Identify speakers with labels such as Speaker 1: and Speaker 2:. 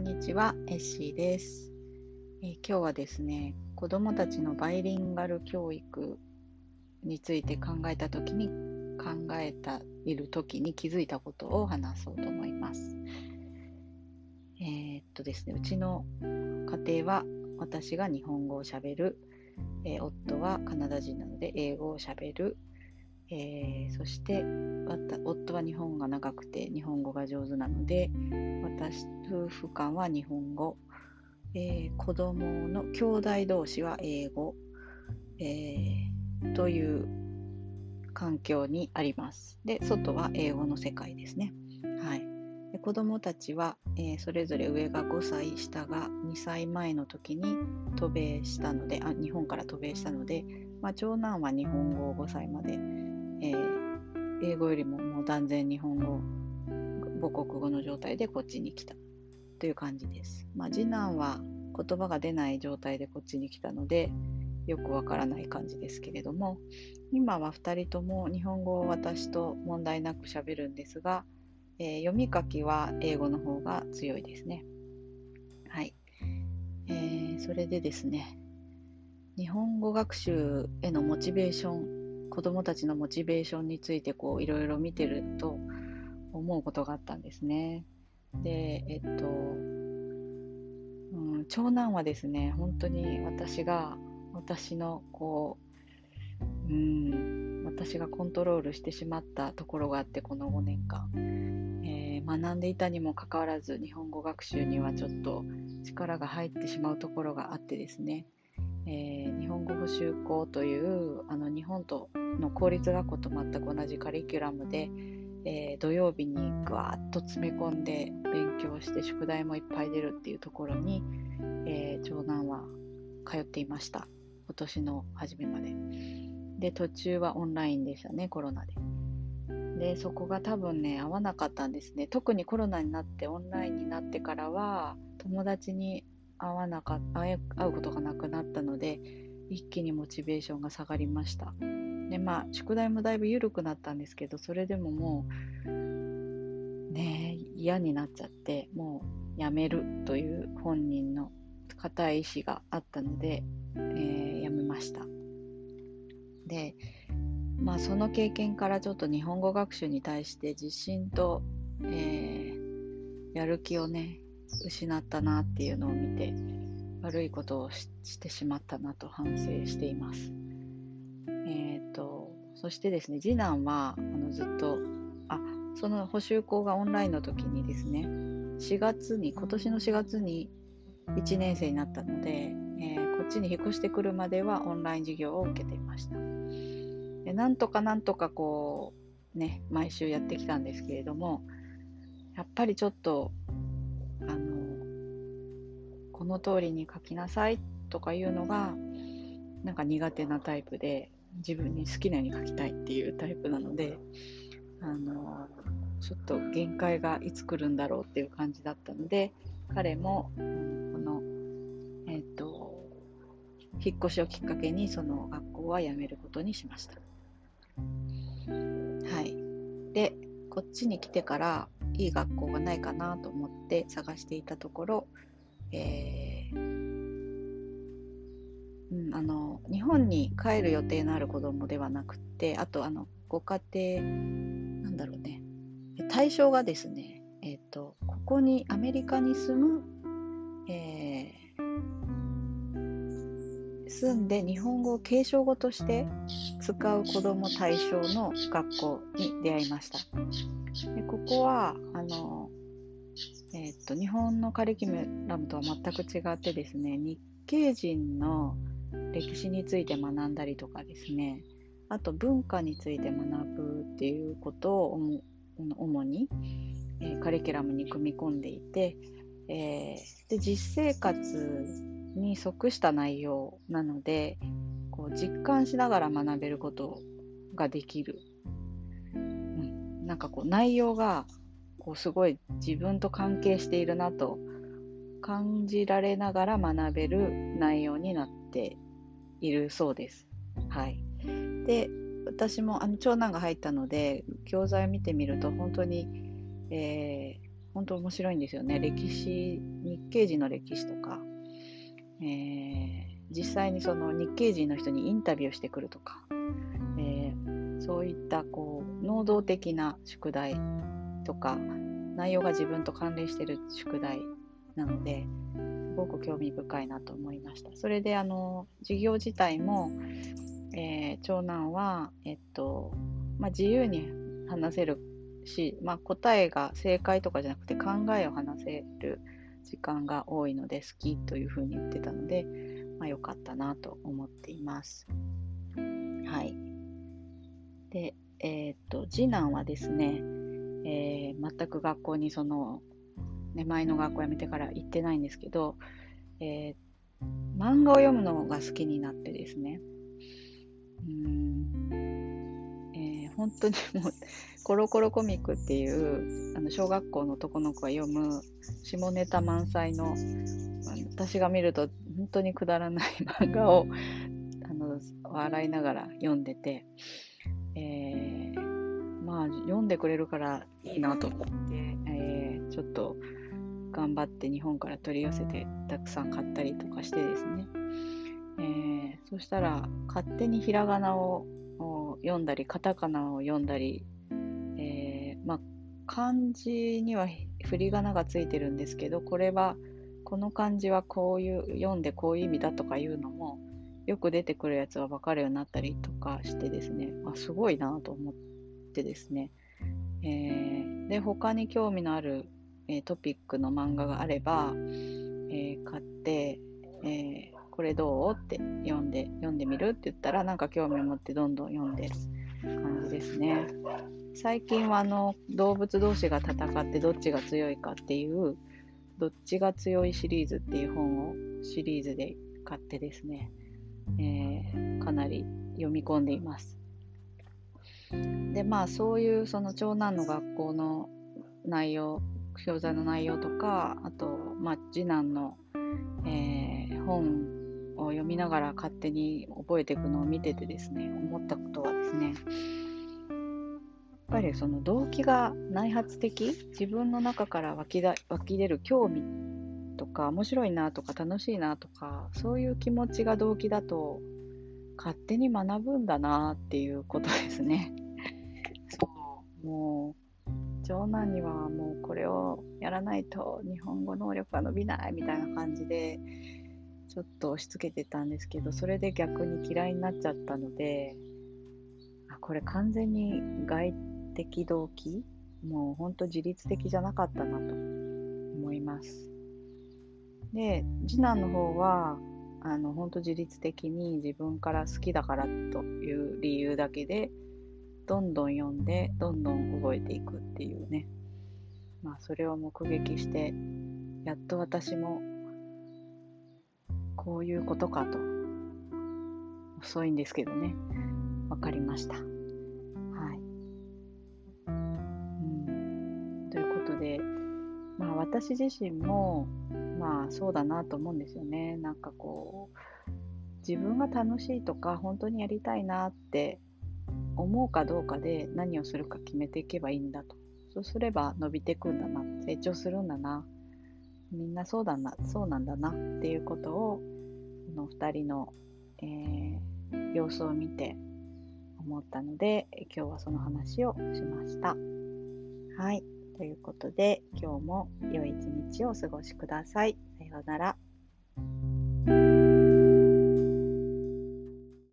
Speaker 1: んにちは、エッシーです、えー、今日はですね、子どもたちのバイリンガル教育について考えたときに考えたいるときに気づいたことを話そうと思います。えー、っとですね、うちの家庭は私が日本語をしゃべる、えー、夫はカナダ人なので英語をしゃべる、えー、そして夫は日本が長くて日本語が上手なので私夫婦間は日本語、えー、子供の兄弟同士は英語、えー、という環境にあります。で外は英語の世界ですね。はい、で子供たちは、えー、それぞれ上が5歳下が2歳前の時に渡米したのであ日本から渡米したので、まあ、長男は日本語を5歳までえー、英語よりももう断然日本語母国語の状態でこっちに来たという感じです。まあ、次男は言葉が出ない状態でこっちに来たのでよくわからない感じですけれども今は2人とも日本語を私と問題なくしゃべるんですが、えー、読み書きは英語の方が強いですね。はい、えー、それでですね日本語学習へのモチベーション子どもたちのモチベーションについてこういろいろ見てると思うことがあったんですね。でえっと、うん、長男はですね本当に私が私のこう、うん、私がコントロールしてしまったところがあってこの5年間、えー、学んでいたにもかかわらず日本語学習にはちょっと力が入ってしまうところがあってですねえー、日本語補習校というあの日本との公立学校と全く同じカリキュラムで、えー、土曜日にぐわっと詰め込んで勉強して宿題もいっぱい出るっていうところに、えー、長男は通っていました。今年の初めまで。で途中はオンラインでしたねコロナで。でそこが多分ね合わなかったんですね。特にコロナになってオンラインになってからは友達に会わなか会うことがなくなったので一気にモチベーションが下がりました。でまあ宿題もだいぶ緩くなったんですけどそれでももうね嫌になっちゃってもうやめるという本人の固い意志があったので、えー、やめました。でまあその経験からちょっと日本語学習に対して自信と、えー、やる気をね失ったなっていうのを見て悪いことをしてしまったなと反省しています。えっ、ー、とそしてですね次男はあのずっとあその補習校がオンラインの時にですね4月に今年の4月に1年生になったので、えー、こっちに引っ越してくるまではオンライン授業を受けていました。でなんとかなんとかこうね毎週やってきたんですけれどもやっぱりちょっとあのこの通りに書きなさいとかいうのがなんか苦手なタイプで自分に好きなように書きたいっていうタイプなのであのちょっと限界がいつ来るんだろうっていう感じだったので彼も、このえっ、ー、と引っ越しをきっかけにその学校は辞めることにしました。はい、でこっちに来てからいい学校がないかなと思って探していたところえー、うん、あの日本に帰る予定のある子供ではなくてあとあのご家庭なんだろうね対象がですね、えーと、ここにアメリカに住む、えー、住んで日本語を継承語として使う子供対象の学校に出会いました。ここはあのえー、っと日本のカリキュラムとは全く違ってですね日系人の歴史について学んだりとかですねあと文化について学ぶっていうことを主に、えー、カリキュラムに組み込んでいて、えー、で実生活に即した内容なのでこう実感しながら学べることができる、なんかこう内容がこうすごい自分と関係しているなと感じられながら学べる内容になっているそうです。はい、で私もあの長男が入ったので教材を見てみると本当に、え本当面白いんですよね。歴史、日系人の歴史とか、えー、実際にその日系人の人にインタビューしてくるとか、そういったこう能動的な宿題とか内容が自分と関連している宿題なのですごく興味深いなと思いました。それであの授業自体も、えー、長男は、えっとまあ、自由に話せるし、まあ、答えが正解とかじゃなくて考えを話せる時間が多いので好きというふうに言ってたので、まあ、良かったなと思っています。はい。で、えー、っと、次男はですね、えー、全く学校にその、ね、前の学校辞めてから行ってないんですけど、えー、漫画を読むのが好きになってですね、うん。えー、本当にもう、コロコロコミックっていうあの小学校の男の子が読む下ネタ満載の私が見ると本当にくだらない漫画をあの笑いながら読んでて、まあ読んでくれるからいいなと思って、えー、ちょっと頑張って日本から取り寄せてたくさん買ったりとかしてですね、えー、そしたら勝手にひらがなを読んだりカタカナを読んだり、えー、まあ漢字には振り仮名がついてるんですけどこれはこの漢字はこういう読んでこういう意味だとかいうのもよく出てくるやつは分かるようになったりとかしてですね。あすごいなと思って。ですね、えー、で他に興味のある、えー、トピックの漫画があれば、えー、買って、えこれどうって読んで読んでみるって言ったらなんか興味を持ってどんどん読んでる感じですね最近はあの動物同士が戦ってどっちが強いかっていうどっちが強いシリーズっていう本をシリーズで買ってですね、えー、かなり読み込んでいます。で、まあそういうその長男の学校の内容、教材の内容とか、あと、まあ次男の、えー、本を読みながら勝手に覚えていくのを見ててですね、思ったことはですねやっ、ぱりその動機が内発的自分の中から湧きだ湧き出る興味とか面白いなとか楽しいなとかそういう気持ちが動機だと勝手に学ぶんだなっていうことですね。もう長男にはもうこれをやらないと日本語能力が伸びないみたいな感じでちょっと押し付けてたんですけどそれで逆に嫌いになっちゃったのであこれ完全に外的動機？もうほんと自律的じゃなかったなと思います。で次男の方はあの本当自律的に自分から好きだからという理由だけでどんどん読んでどんどん覚えていくっていうね。まあそれを目撃してやっと私もこういうことかと遅いんですけどね。分かりました。はい。うん、ということで、まあ私自身もまあそうだなと思うんですよね。なんかこう自分が楽しいとか本当にやりたいなって思うかどうかで何をするか決めていけばいいんだとそうすれば伸びていくんだな成長するんだなみんなそうだなそうなんだなっていうことをこの2人の、えー、様子を見て思ったので今日はその話をしました。はい。ということで、今日も良い一日をお過ごしください。さようなら。